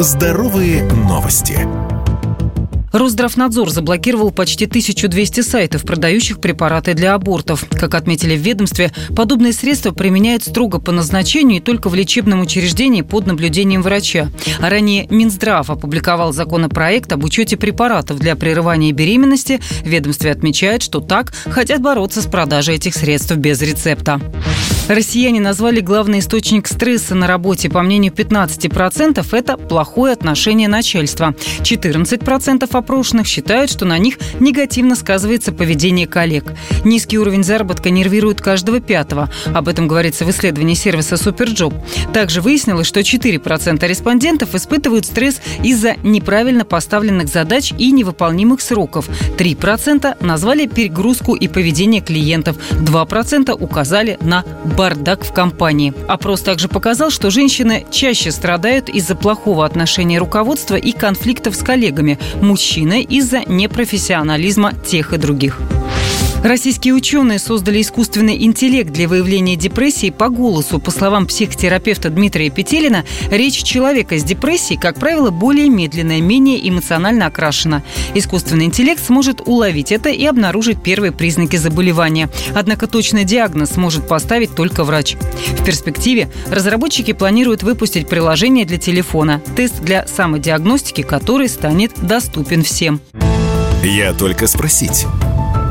Здоровые новости. Росздравнадзор заблокировал почти 1200 сайтов, продающих препараты для абортов. Как отметили в ведомстве, подобные средства применяют строго по назначению и только в лечебном учреждении под наблюдением врача. А ранее Минздрав опубликовал законопроект об учете препаратов для прерывания беременности. Ведомстве отмечает, что так хотят бороться с продажей этих средств без рецепта. Россияне назвали главный источник стресса на работе. По мнению 15%, это плохое отношение начальства. 14% опрошенных считают, что на них негативно сказывается поведение коллег. Низкий уровень заработка нервирует каждого пятого. Об этом говорится в исследовании сервиса Superjob. Также выяснилось, что 4% респондентов испытывают стресс из-за неправильно поставленных задач и невыполнимых сроков. 3% назвали перегрузку и поведение клиентов. 2% указали на бардак в компании. Опрос также показал, что женщины чаще страдают из-за плохого отношения руководства и конфликтов с коллегами, мужчины из-за непрофессионализма тех и других. Российские ученые создали искусственный интеллект для выявления депрессии по голосу. По словам психотерапевта Дмитрия Петелина, речь человека с депрессией, как правило, более медленная, менее эмоционально окрашена. Искусственный интеллект сможет уловить это и обнаружить первые признаки заболевания. Однако точный диагноз может поставить только врач. В перспективе разработчики планируют выпустить приложение для телефона, тест для самодиагностики, который станет доступен всем. Я только спросить.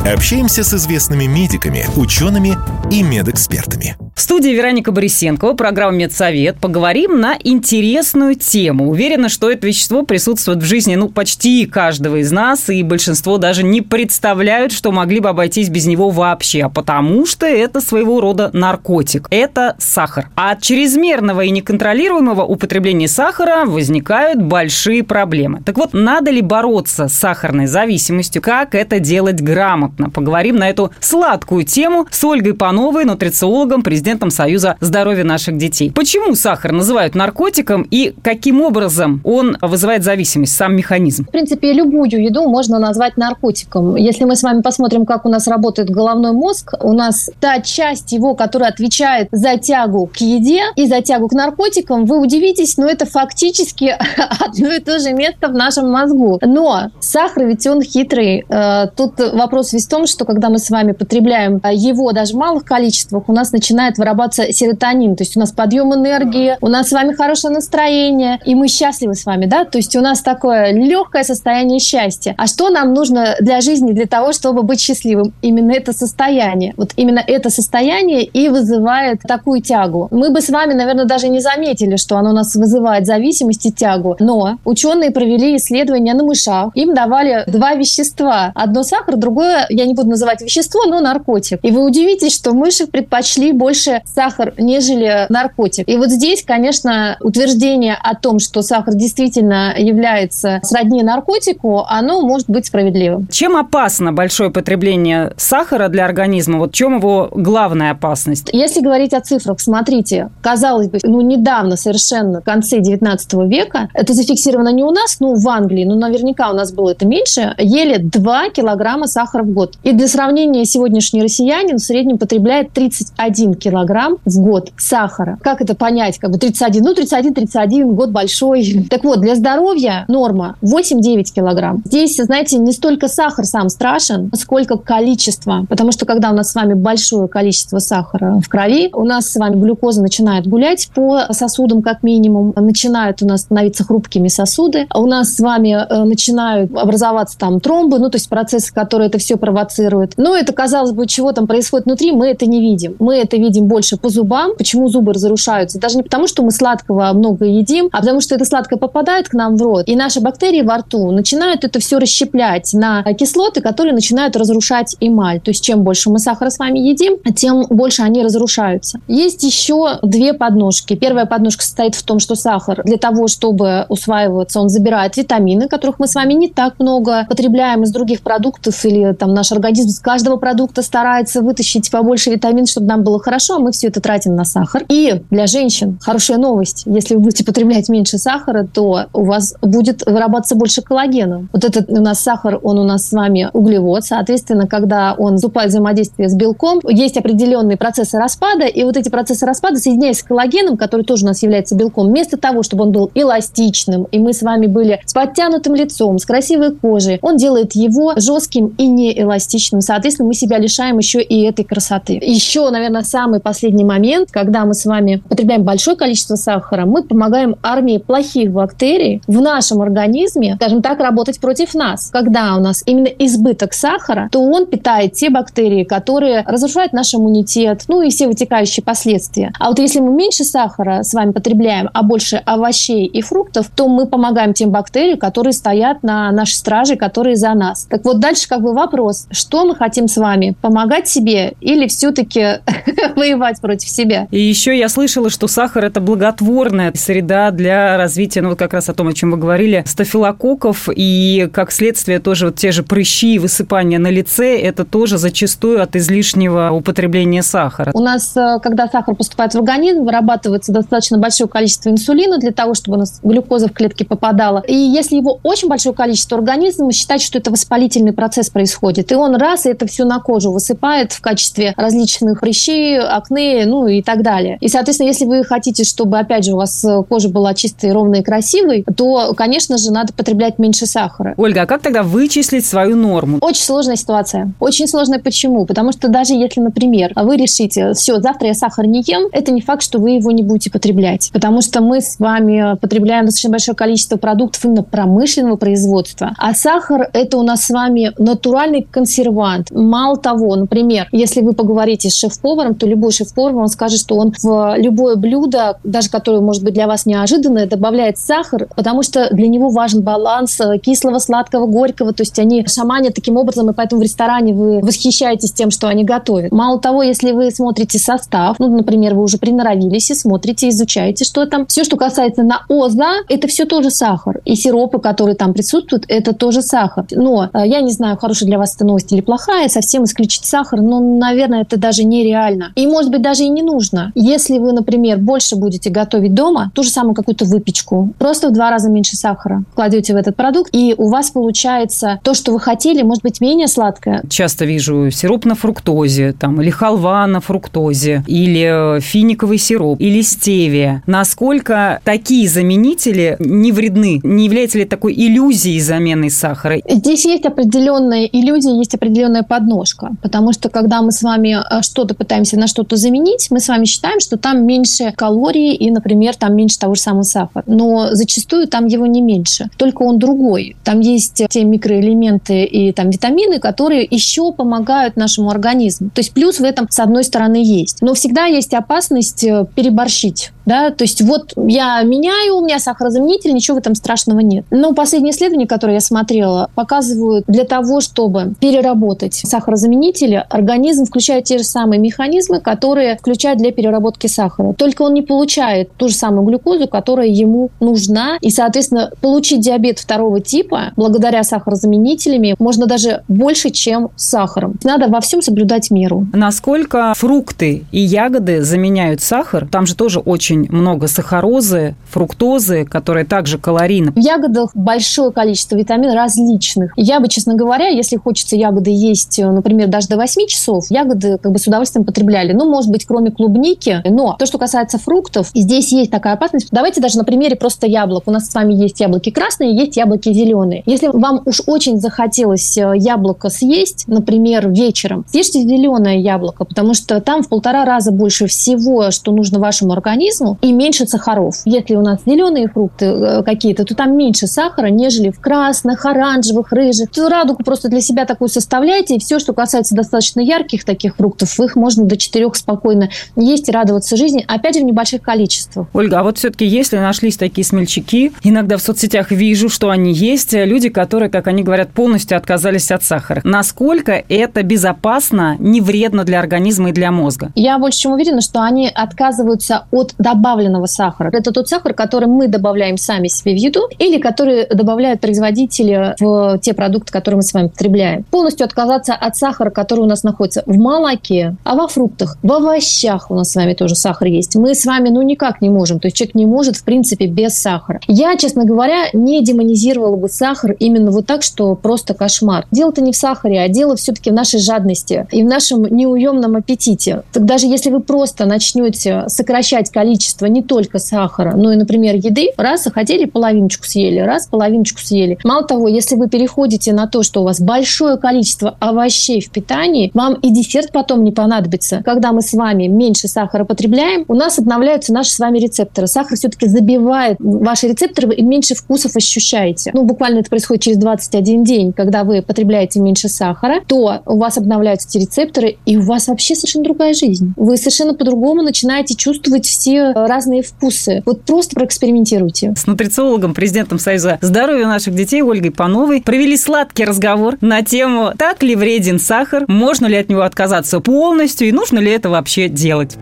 Общаемся с известными медиками, учеными и медэкспертами. Студии Вероника Борисенкова, программа «Медсовет». Поговорим на интересную тему. Уверена, что это вещество присутствует в жизни ну, почти каждого из нас, и большинство даже не представляют, что могли бы обойтись без него вообще, а потому что это своего рода наркотик. Это сахар. А от чрезмерного и неконтролируемого употребления сахара возникают большие проблемы. Так вот, надо ли бороться с сахарной зависимостью? Как это делать грамотно? Поговорим на эту сладкую тему с Ольгой Пановой, нутрициологом, президентом президентом Союза здоровья наших детей. Почему сахар называют наркотиком и каким образом он вызывает зависимость, сам механизм? В принципе, любую еду можно назвать наркотиком. Если мы с вами посмотрим, как у нас работает головной мозг, у нас та часть его, которая отвечает за тягу к еде и за тягу к наркотикам, вы удивитесь, но это фактически одно и то же место в нашем мозгу. Но сахар ведь он хитрый. Э, тут вопрос весь в том, что когда мы с вами потребляем его даже в малых количествах, у нас начинает начинает вырабатываться серотонин. То есть у нас подъем энергии, у нас с вами хорошее настроение, и мы счастливы с вами, да? То есть у нас такое легкое состояние счастья. А что нам нужно для жизни, для того, чтобы быть счастливым? Именно это состояние. Вот именно это состояние и вызывает такую тягу. Мы бы с вами, наверное, даже не заметили, что оно у нас вызывает зависимость и тягу. Но ученые провели исследования на мышах. Им давали два вещества. Одно сахар, другое, я не буду называть вещество, но наркотик. И вы удивитесь, что мыши предпочли больше больше сахар, нежели наркотик. И вот здесь, конечно, утверждение о том, что сахар действительно является сродни наркотику, оно может быть справедливым. Чем опасно большое потребление сахара для организма? Вот в чем его главная опасность? Если говорить о цифрах, смотрите, казалось бы, ну недавно совершенно, в конце 19 века, это зафиксировано не у нас, но в Англии, но наверняка у нас было это меньше, ели 2 килограмма сахара в год. И для сравнения, сегодняшний россиянин в среднем потребляет 31 килограмм килограмм в год сахара. Как это понять? Как бы 31, ну 31, 31, год большой. Так вот, для здоровья норма 8-9 килограмм. Здесь, знаете, не столько сахар сам страшен, сколько количество. Потому что когда у нас с вами большое количество сахара в крови, у нас с вами глюкоза начинает гулять по сосудам как минимум, начинают у нас становиться хрупкими сосуды, у нас с вами э, начинают образоваться там тромбы, ну то есть процессы, которые это все провоцируют. Но это, казалось бы, чего там происходит внутри, мы это не видим. Мы это видим больше по зубам. Почему зубы разрушаются? Даже не потому, что мы сладкого много едим, а потому что это сладкое попадает к нам в рот, и наши бактерии во рту начинают это все расщеплять на кислоты, которые начинают разрушать эмаль. То есть чем больше мы сахара с вами едим, тем больше они разрушаются. Есть еще две подножки. Первая подножка состоит в том, что сахар для того, чтобы усваиваться, он забирает витамины, которых мы с вами не так много потребляем из других продуктов, или там наш организм с каждого продукта старается вытащить побольше витамин, чтобы нам было хорошо, а мы все это тратим на сахар. И для женщин хорошая новость. Если вы будете потреблять меньше сахара, то у вас будет вырабатываться больше коллагена. Вот этот у нас сахар, он у нас с вами углевод. Соответственно, когда он вступает в взаимодействие с белком, есть определенные процессы распада, и вот эти процессы распада, соединяясь с коллагеном, который тоже у нас является белком, вместо того, чтобы он был эластичным, и мы с вами были с подтянутым лицом, с красивой кожей, он делает его жестким и неэластичным. Соответственно, мы себя лишаем еще и этой красоты. Еще, наверное, самый последний момент, когда мы с вами потребляем большое количество сахара, мы помогаем армии плохих бактерий в нашем организме, скажем так, работать против нас. Когда у нас именно избыток сахара, то он питает те бактерии, которые разрушают наш иммунитет, ну и все вытекающие последствия. А вот если мы меньше сахара с вами потребляем, а больше овощей и фруктов, то мы помогаем тем бактериям, которые стоят на нашей страже, которые за нас. Так вот, дальше как бы вопрос, что мы хотим с вами? Помогать себе или все-таки воевать против себя? И еще я слышала, что сахар – это благотворная среда для развития, ну вот как раз о том, о чем вы говорили, стафилококков, и как следствие тоже вот те же прыщи и высыпания на лице, это тоже зачастую от излишнего употребления сахара. У нас, э, когда сахар поступает в организм, вырабатывается достаточно большое количество инсулина для того, чтобы у нас глюкоза в клетки попадала. И если его очень большое количество, организм считает, что это воспалительный процесс происходит. И он раз, и это все на кожу высыпает в качестве различных прыщей, акне, ну и так далее. И, соответственно, если вы хотите, чтобы, опять же, у вас э, кожа была чистой, ровной и красивой, то, конечно же, надо потреблять меньше сахара. Ольга, а как тогда вычислить свою норму? Очень сложная ситуация. Очень сложная почему? Потому что даже если, например, вы решите, все, завтра я сахар не ем, это не факт, что вы его не будете потреблять. Потому что мы с вами потребляем достаточно большое количество продуктов именно промышленного производства. А сахар – это у нас с вами натуральный консервант. Мало того, например, если вы поговорите с шеф-поваром, то любой шеф-повар вам скажет, что он в любое блюдо, даже которое может быть для вас неожиданное, добавляет сахар, потому что для него важен баланс кислого, сладкого, горького. То есть они шаманят таким образом, и поэтому в ресторане вы восхищаетесь тем, что они готовят. Мало того, если вы смотрите состав, ну, например, вы уже приноровились и смотрите, изучаете, что там. Все, что касается на ОЗА, это все тоже сахар. И сиропы, которые там присутствуют, это тоже сахар. Но э, я не знаю, хорошая для вас эта новость или плохая, совсем исключить сахар, но, наверное, это даже нереально. И, может быть, даже и не нужно. Если вы, например, больше будете готовить дома, ту же самую какую-то выпечку, просто в два раза меньше сахара кладете в этот продукт, и у вас получается то, что вы хотели, может быть, менее сладкое. Часто вижу сироп на фруктозе, там, или халва на фруктозе, или э, финиковый сироп, или стевия. Насколько такие заменители не вредны? Не является ли такой иллюзией замены сахара? Здесь есть определенная иллюзия, есть определенная подножка. Потому что, когда мы с вами э, что-то пытаемся на что-то заменить, мы с вами считаем, что там меньше калорий и, например, там меньше того же самого сахара. Но зачастую там его не меньше. Только он другой. Там есть те микроэлементы и там витамины, которые еще помогают нашему организму. То есть плюс в этом, с одной стороны, есть. Но всегда есть опасность э, переборщить. Да? То есть вот я меняю, у меня сахарозаменитель, ничего в этом страшного нет. Но последние исследования, которые я смотрела, показывают, для того, чтобы переработать сахарозаменители, организм включает те же самые механизмы, которые включают для переработки сахара. Только он не получает ту же самую глюкозу, которая ему нужна. И, соответственно, получить диабет второго типа благодаря сахарозаменителями можно даже больше, чем с сахаром. Надо во всем соблюдать меру. Насколько фрукты и ягоды заменяют сахар? Там же тоже очень много сахарозы, фруктозы, которые также калорийны. В ягодах большое количество витаминов различных. Я бы, честно говоря, если хочется ягоды есть, например, даже до 8 часов, ягоды как бы с удовольствием потребляли. Ну, может быть, кроме клубники. Но то, что касается фруктов, здесь есть такая опасность. Давайте даже на примере просто яблок. У нас с вами есть яблоки красные, есть яблоки зеленые. Если вам уж очень захотелось э, яблоко съесть, например, вечером, съешьте зеленое яблоко, потому что там в полтора раза больше всего, что нужно вашему организму, и меньше сахаров. Если у нас зеленые фрукты э, какие-то, то там меньше сахара, нежели в красных, оранжевых, рыжих. То радугу просто для себя такую составляете, и все, что касается достаточно ярких таких фруктов, их можно до 4,5 спокойно есть и радоваться жизни, опять же, в небольших количествах. Ольга, а вот все-таки если нашлись такие смельчаки, иногда в соцсетях вижу, что они есть, люди, которые, как они говорят, полностью отказались от сахара. Насколько это безопасно, не вредно для организма и для мозга? Я больше чем уверена, что они отказываются от добавленного сахара. Это тот сахар, который мы добавляем сами себе в еду или который добавляют производители в те продукты, которые мы с вами потребляем. Полностью отказаться от сахара, который у нас находится в молоке, а во фруктах, в овощах у нас с вами тоже сахар есть. Мы с вами, ну, никак не можем. То есть человек не может, в принципе, без сахара. Я, честно говоря, не демонизировала бы сахар именно вот так, что просто кошмар. Дело-то не в сахаре, а дело все-таки в нашей жадности и в нашем неуемном аппетите. Так даже если вы просто начнете сокращать количество не только сахара, но и, например, еды, раз захотели, половиночку съели, раз половиночку съели. Мало того, если вы переходите на то, что у вас большое количество овощей в питании, вам и десерт потом не понадобится. Когда мы с вами меньше сахара потребляем, у нас обновляются наши с вами рецепторы. Сахар все-таки забивает ваши рецепторы, вы меньше вкусов ощущаете. Ну, буквально это происходит через 21 день, когда вы потребляете меньше сахара, то у вас обновляются эти рецепторы, и у вас вообще совершенно другая жизнь. Вы совершенно по-другому начинаете чувствовать все разные вкусы. Вот просто проэкспериментируйте. С нутрициологом, президентом Союза здоровья наших детей Ольгой Пановой провели сладкий разговор на тему, так ли вреден сахар, можно ли от него отказаться полностью и нужно ли это вообще делать.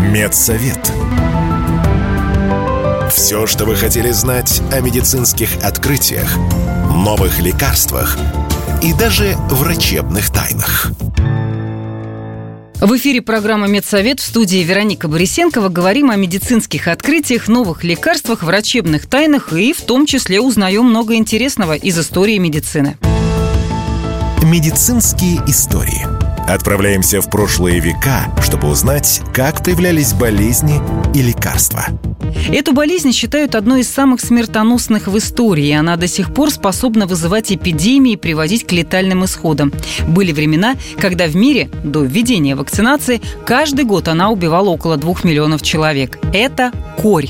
Медсовет. Все, что вы хотели знать о медицинских открытиях, новых лекарствах и даже врачебных тайнах. В эфире программа «Медсовет» в студии Вероника Борисенкова. Говорим о медицинских открытиях, новых лекарствах, врачебных тайнах и в том числе узнаем много интересного из истории медицины. Медицинские истории. Отправляемся в прошлые века, чтобы узнать, как появлялись болезни и лекарства – Эту болезнь считают одной из самых смертоносных в истории, она до сих пор способна вызывать эпидемии и приводить к летальным исходам. Были времена, когда в мире, до введения вакцинации, каждый год она убивала около двух миллионов человек. Это корь.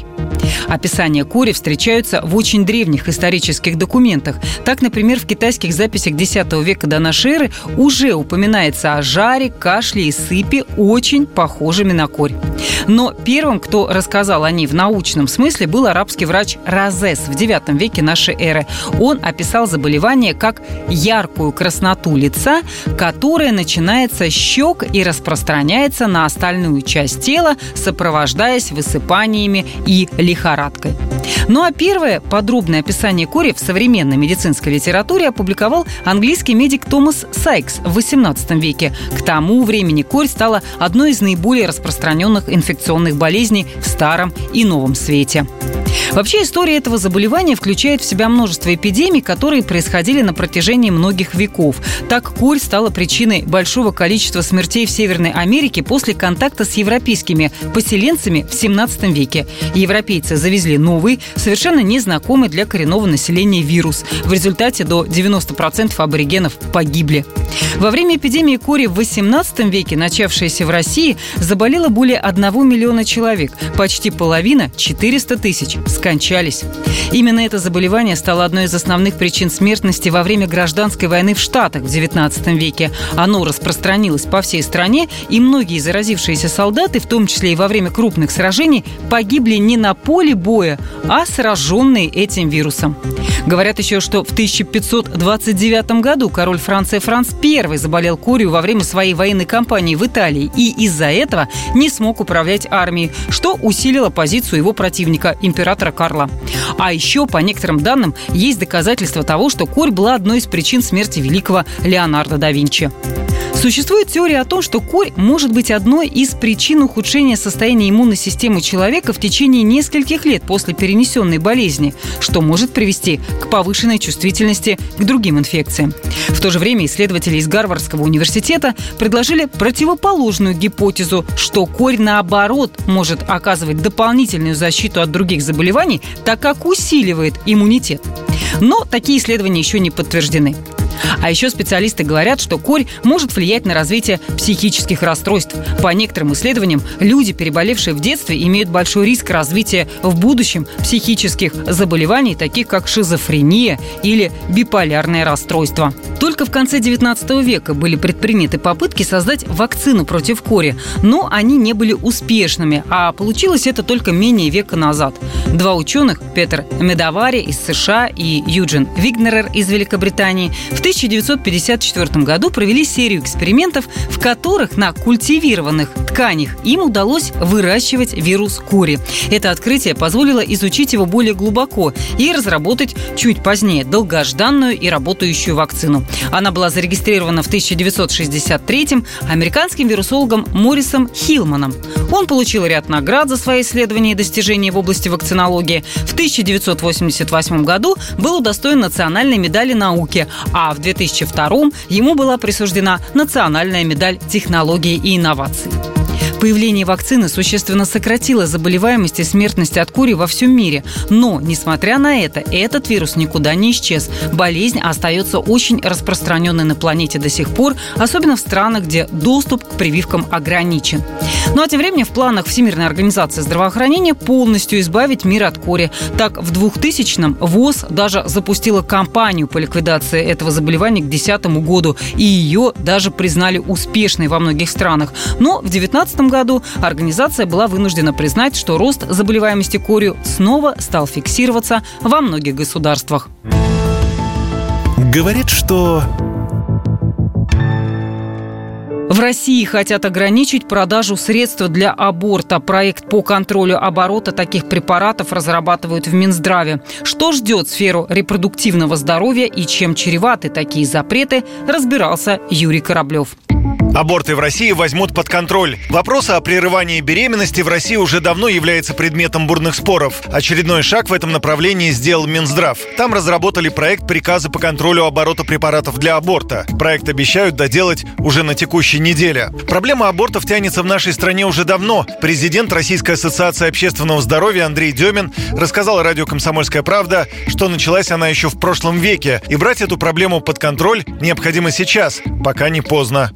Описания кори встречаются в очень древних исторических документах. Так, например, в китайских записях X века до эры уже упоминается о жаре, кашле и сыпи, очень похожими на корь. Но первым, кто рассказал о ней в научном смысле, был арабский врач Розес в IX веке нашей эры. Он описал заболевание как яркую красноту лица, которая начинается с щек и распространяется на остальную часть тела, сопровождаясь высыпаниями и лихорадкой. Ну а первое подробное описание кори в современной медицинской литературе опубликовал английский медик Томас Сайкс в XVIII веке. К тому времени корь стала одной из наиболее распространенных инфекционных болезней в Старом и Новом Свете. Вообще история этого заболевания включает в себя множество эпидемий, которые происходили на протяжении многих веков. Так корь стала причиной большого количества смертей в Северной Америке после контакта с европейскими поселенцами в 17 веке. Европейцы завезли новый, совершенно незнакомый для коренного населения вирус. В результате до 90% аборигенов погибли. Во время эпидемии кори в 18 веке, начавшейся в России, заболело более 1 миллиона человек. Почти половина, 400 тысяч, скончались. Именно это заболевание стало одной из основных причин смертности во время гражданской войны в Штатах в XIX веке. Оно распространилось по всей стране, и многие заразившиеся солдаты, в том числе и во время крупных сражений, погибли не на поле боя, а сраженные этим вирусом. Говорят еще, что в 1529 году король Франции Франц I заболел корью во время своей военной кампании в Италии и из-за этого не смог управлять армией, что усилило позицию его противника, императора Карла. А еще, по некоторым данным, есть доказательства того, что корь была одной из причин смерти великого Леонардо да Винчи. Существует теория о том, что корь может быть одной из причин ухудшения состояния иммунной системы человека в течение нескольких лет после перенесенной болезни, что может привести к повышенной чувствительности к другим инфекциям. В то же время исследователи из Гарвардского университета предложили противоположную гипотезу, что корь, наоборот, может оказывать дополнительную защиту от других заболеваний, так как усиливает иммунитет. Но такие исследования еще не подтверждены. А еще специалисты говорят, что корь может влиять на развитие психических расстройств. По некоторым исследованиям, люди, переболевшие в детстве, имеют большой риск развития в будущем психических заболеваний, таких как шизофрения или биполярное расстройство. Только в конце 19 века были предприняты попытки создать вакцину против кори, но они не были успешными, а получилось это только менее века назад. Два ученых, Петр Медовари из США и Юджин Вигнерер из Великобритании, в 1954 году провели серию экспериментов, в которых на культивированных тканях им удалось выращивать вирус кори. Это открытие позволило изучить его более глубоко и разработать чуть позднее долгожданную и работающую вакцину. Она была зарегистрирована в 1963-м американским вирусологом Моррисом Хилманом. Он получил ряд наград за свои исследования и достижения в области вакцинологии. В 1988 году был удостоен национальной медали науки, а в 2002 ему была присуждена национальная медаль технологии и инноваций. Появление вакцины существенно сократило заболеваемость и смертность от кури во всем мире. Но, несмотря на это, этот вирус никуда не исчез. Болезнь остается очень распространенной на планете до сих пор, особенно в странах, где доступ к прививкам ограничен. Ну а тем временем в планах Всемирной организации здравоохранения полностью избавить мир от кори. Так, в 2000-м ВОЗ даже запустила кампанию по ликвидации этого заболевания к 2010 году, и ее даже признали успешной во многих странах. Но в 2019 году организация была вынуждена признать, что рост заболеваемости корью снова стал фиксироваться во многих государствах. Говорит, что в России хотят ограничить продажу средств для аборта. Проект по контролю оборота таких препаратов разрабатывают в Минздраве. Что ждет сферу репродуктивного здоровья и чем чреваты такие запреты, разбирался Юрий Кораблев. Аборты в России возьмут под контроль. Вопрос о прерывании беременности в России уже давно является предметом бурных споров. Очередной шаг в этом направлении сделал Минздрав. Там разработали проект приказа по контролю оборота препаратов для аборта. Проект обещают доделать уже на текущей неделе. Проблема абортов тянется в нашей стране уже давно. Президент Российской ассоциации общественного здоровья Андрей Демин рассказал радио «Комсомольская правда», что началась она еще в прошлом веке. И брать эту проблему под контроль необходимо сейчас, пока не поздно.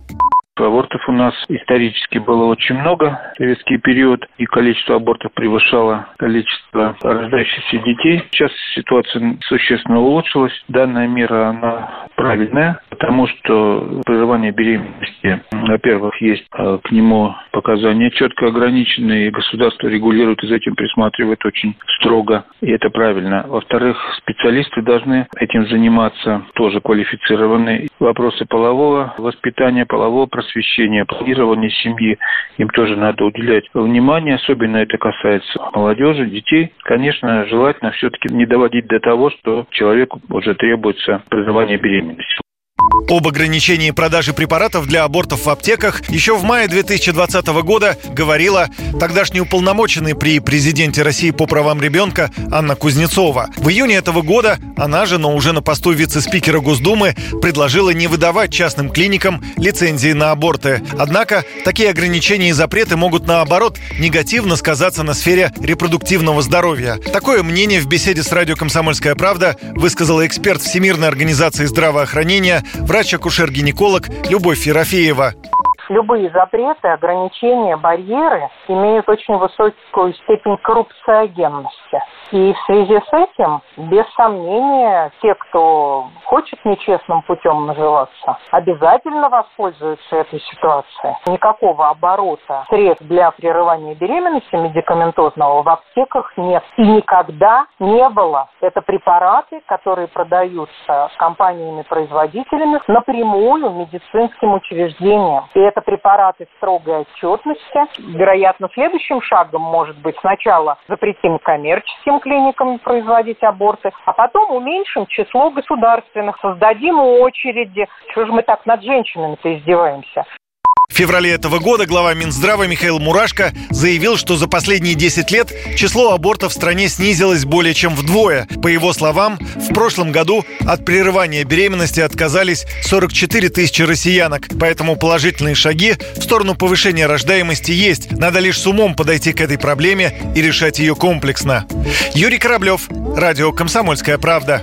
Абортов у нас исторически было очень много в советский период, и количество абортов превышало количество рождающихся детей. Сейчас ситуация существенно улучшилась. Данная мера, она правильная, потому что прерывание беременности, во-первых, есть э, к нему показания четко ограниченные, и государство регулирует и за этим присматривает очень строго, и это правильно. Во-вторых, специалисты должны этим заниматься, тоже квалифицированные. Вопросы полового воспитания, полового просвещения, планирования семьи, им тоже надо уделять внимание, особенно это касается молодежи, детей. Конечно, желательно все-таки не доводить до того, что человеку уже требуется прерывание беременности. Об ограничении продажи препаратов для абортов в аптеках еще в мае 2020 года говорила тогдашний уполномоченный при президенте России по правам ребенка Анна Кузнецова. В июне этого года она же, но уже на посту вице-спикера Госдумы, предложила не выдавать частным клиникам лицензии на аборты. Однако такие ограничения и запреты могут, наоборот, негативно сказаться на сфере репродуктивного здоровья. Такое мнение в беседе с радио «Комсомольская правда» высказала эксперт Всемирной организации здравоохранения врач-акушер-гинеколог Любовь Ерофеева любые запреты, ограничения, барьеры имеют очень высокую степень коррупциогенности. И в связи с этим, без сомнения, те, кто хочет нечестным путем наживаться, обязательно воспользуются этой ситуацией. Никакого оборота средств для прерывания беременности медикаментозного в аптеках нет. И никогда не было. Это препараты, которые продаются компаниями-производителями напрямую медицинским учреждениям. И это препараты строгой отчетности. Вероятно, следующим шагом может быть сначала запретим коммерческим клиникам производить аборты, а потом уменьшим число государственных, создадим очереди. Чего же мы так над женщинами-то издеваемся? В феврале этого года глава Минздрава Михаил Мурашко заявил, что за последние 10 лет число абортов в стране снизилось более чем вдвое. По его словам, в прошлом году от прерывания беременности отказались 44 тысячи россиянок. Поэтому положительные шаги в сторону повышения рождаемости есть. Надо лишь с умом подойти к этой проблеме и решать ее комплексно. Юрий Кораблев, Радио «Комсомольская правда».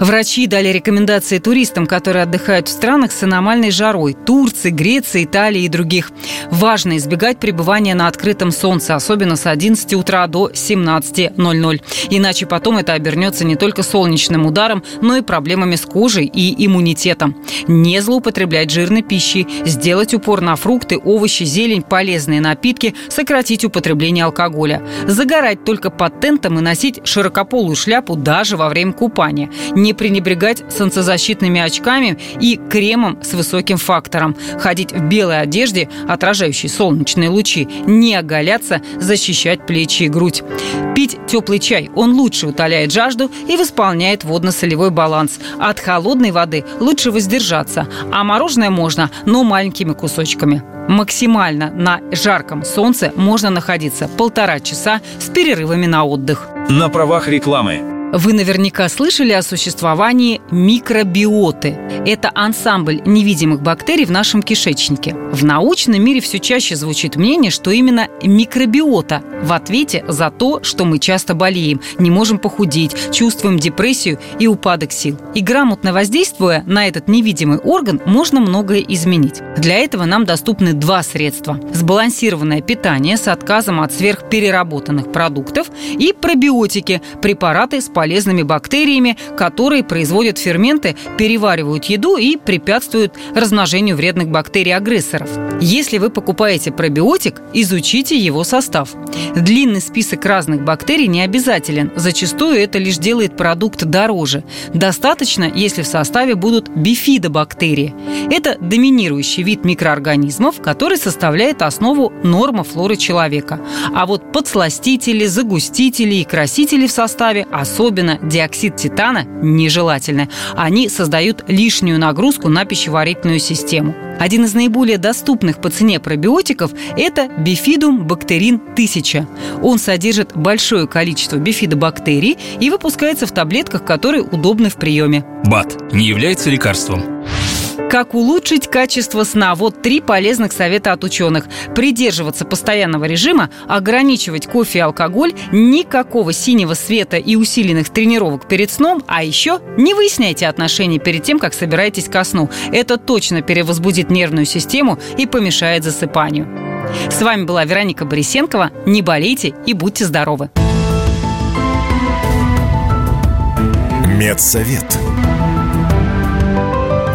Врачи дали рекомендации туристам, которые отдыхают в странах с аномальной жарой – Турции, Греции, Италии и других. Важно избегать пребывания на открытом солнце, особенно с 11 утра до 17.00. Иначе потом это обернется не только солнечным ударом, но и проблемами с кожей и иммунитетом. Не злоупотреблять жирной пищей, сделать упор на фрукты, овощи, зелень, полезные напитки, сократить употребление алкоголя. Загорать только под тентом и носить широкополую шляпу даже во время купания – не пренебрегать солнцезащитными очками и кремом с высоким фактором, ходить в белой одежде, отражающей солнечные лучи, не оголяться, защищать плечи и грудь. Пить теплый чай. Он лучше утоляет жажду и восполняет водно-солевой баланс. От холодной воды лучше воздержаться, а мороженое можно, но маленькими кусочками. Максимально на жарком солнце можно находиться полтора часа с перерывами на отдых. На правах рекламы. Вы наверняка слышали о существовании микробиоты. Это ансамбль невидимых бактерий в нашем кишечнике. В научном мире все чаще звучит мнение, что именно микробиота в ответе за то, что мы часто болеем, не можем похудеть, чувствуем депрессию и упадок сил. И грамотно воздействуя на этот невидимый орган, можно многое изменить. Для этого нам доступны два средства. Сбалансированное питание с отказом от сверхпереработанных продуктов и пробиотики – препараты с полезными бактериями, которые производят ферменты, переваривают еду и препятствуют размножению вредных бактерий-агрессоров. Если вы покупаете пробиотик, изучите его состав. Длинный список разных бактерий не обязателен. Зачастую это лишь делает продукт дороже. Достаточно, если в составе будут бифидобактерии. Это доминирующий вид микроорганизмов, который составляет основу нормы флоры человека. А вот подсластители, загустители и красители в составе особенно особенно диоксид титана, нежелательны. Они создают лишнюю нагрузку на пищеварительную систему. Один из наиболее доступных по цене пробиотиков – это бифидум бактерин 1000. Он содержит большое количество бифидобактерий и выпускается в таблетках, которые удобны в приеме. БАТ не является лекарством. Как улучшить качество сна? Вот три полезных совета от ученых. Придерживаться постоянного режима, ограничивать кофе и алкоголь, никакого синего света и усиленных тренировок перед сном, а еще не выясняйте отношения перед тем, как собираетесь ко сну. Это точно перевозбудит нервную систему и помешает засыпанию. С вами была Вероника Борисенкова. Не болейте и будьте здоровы. Медсовет.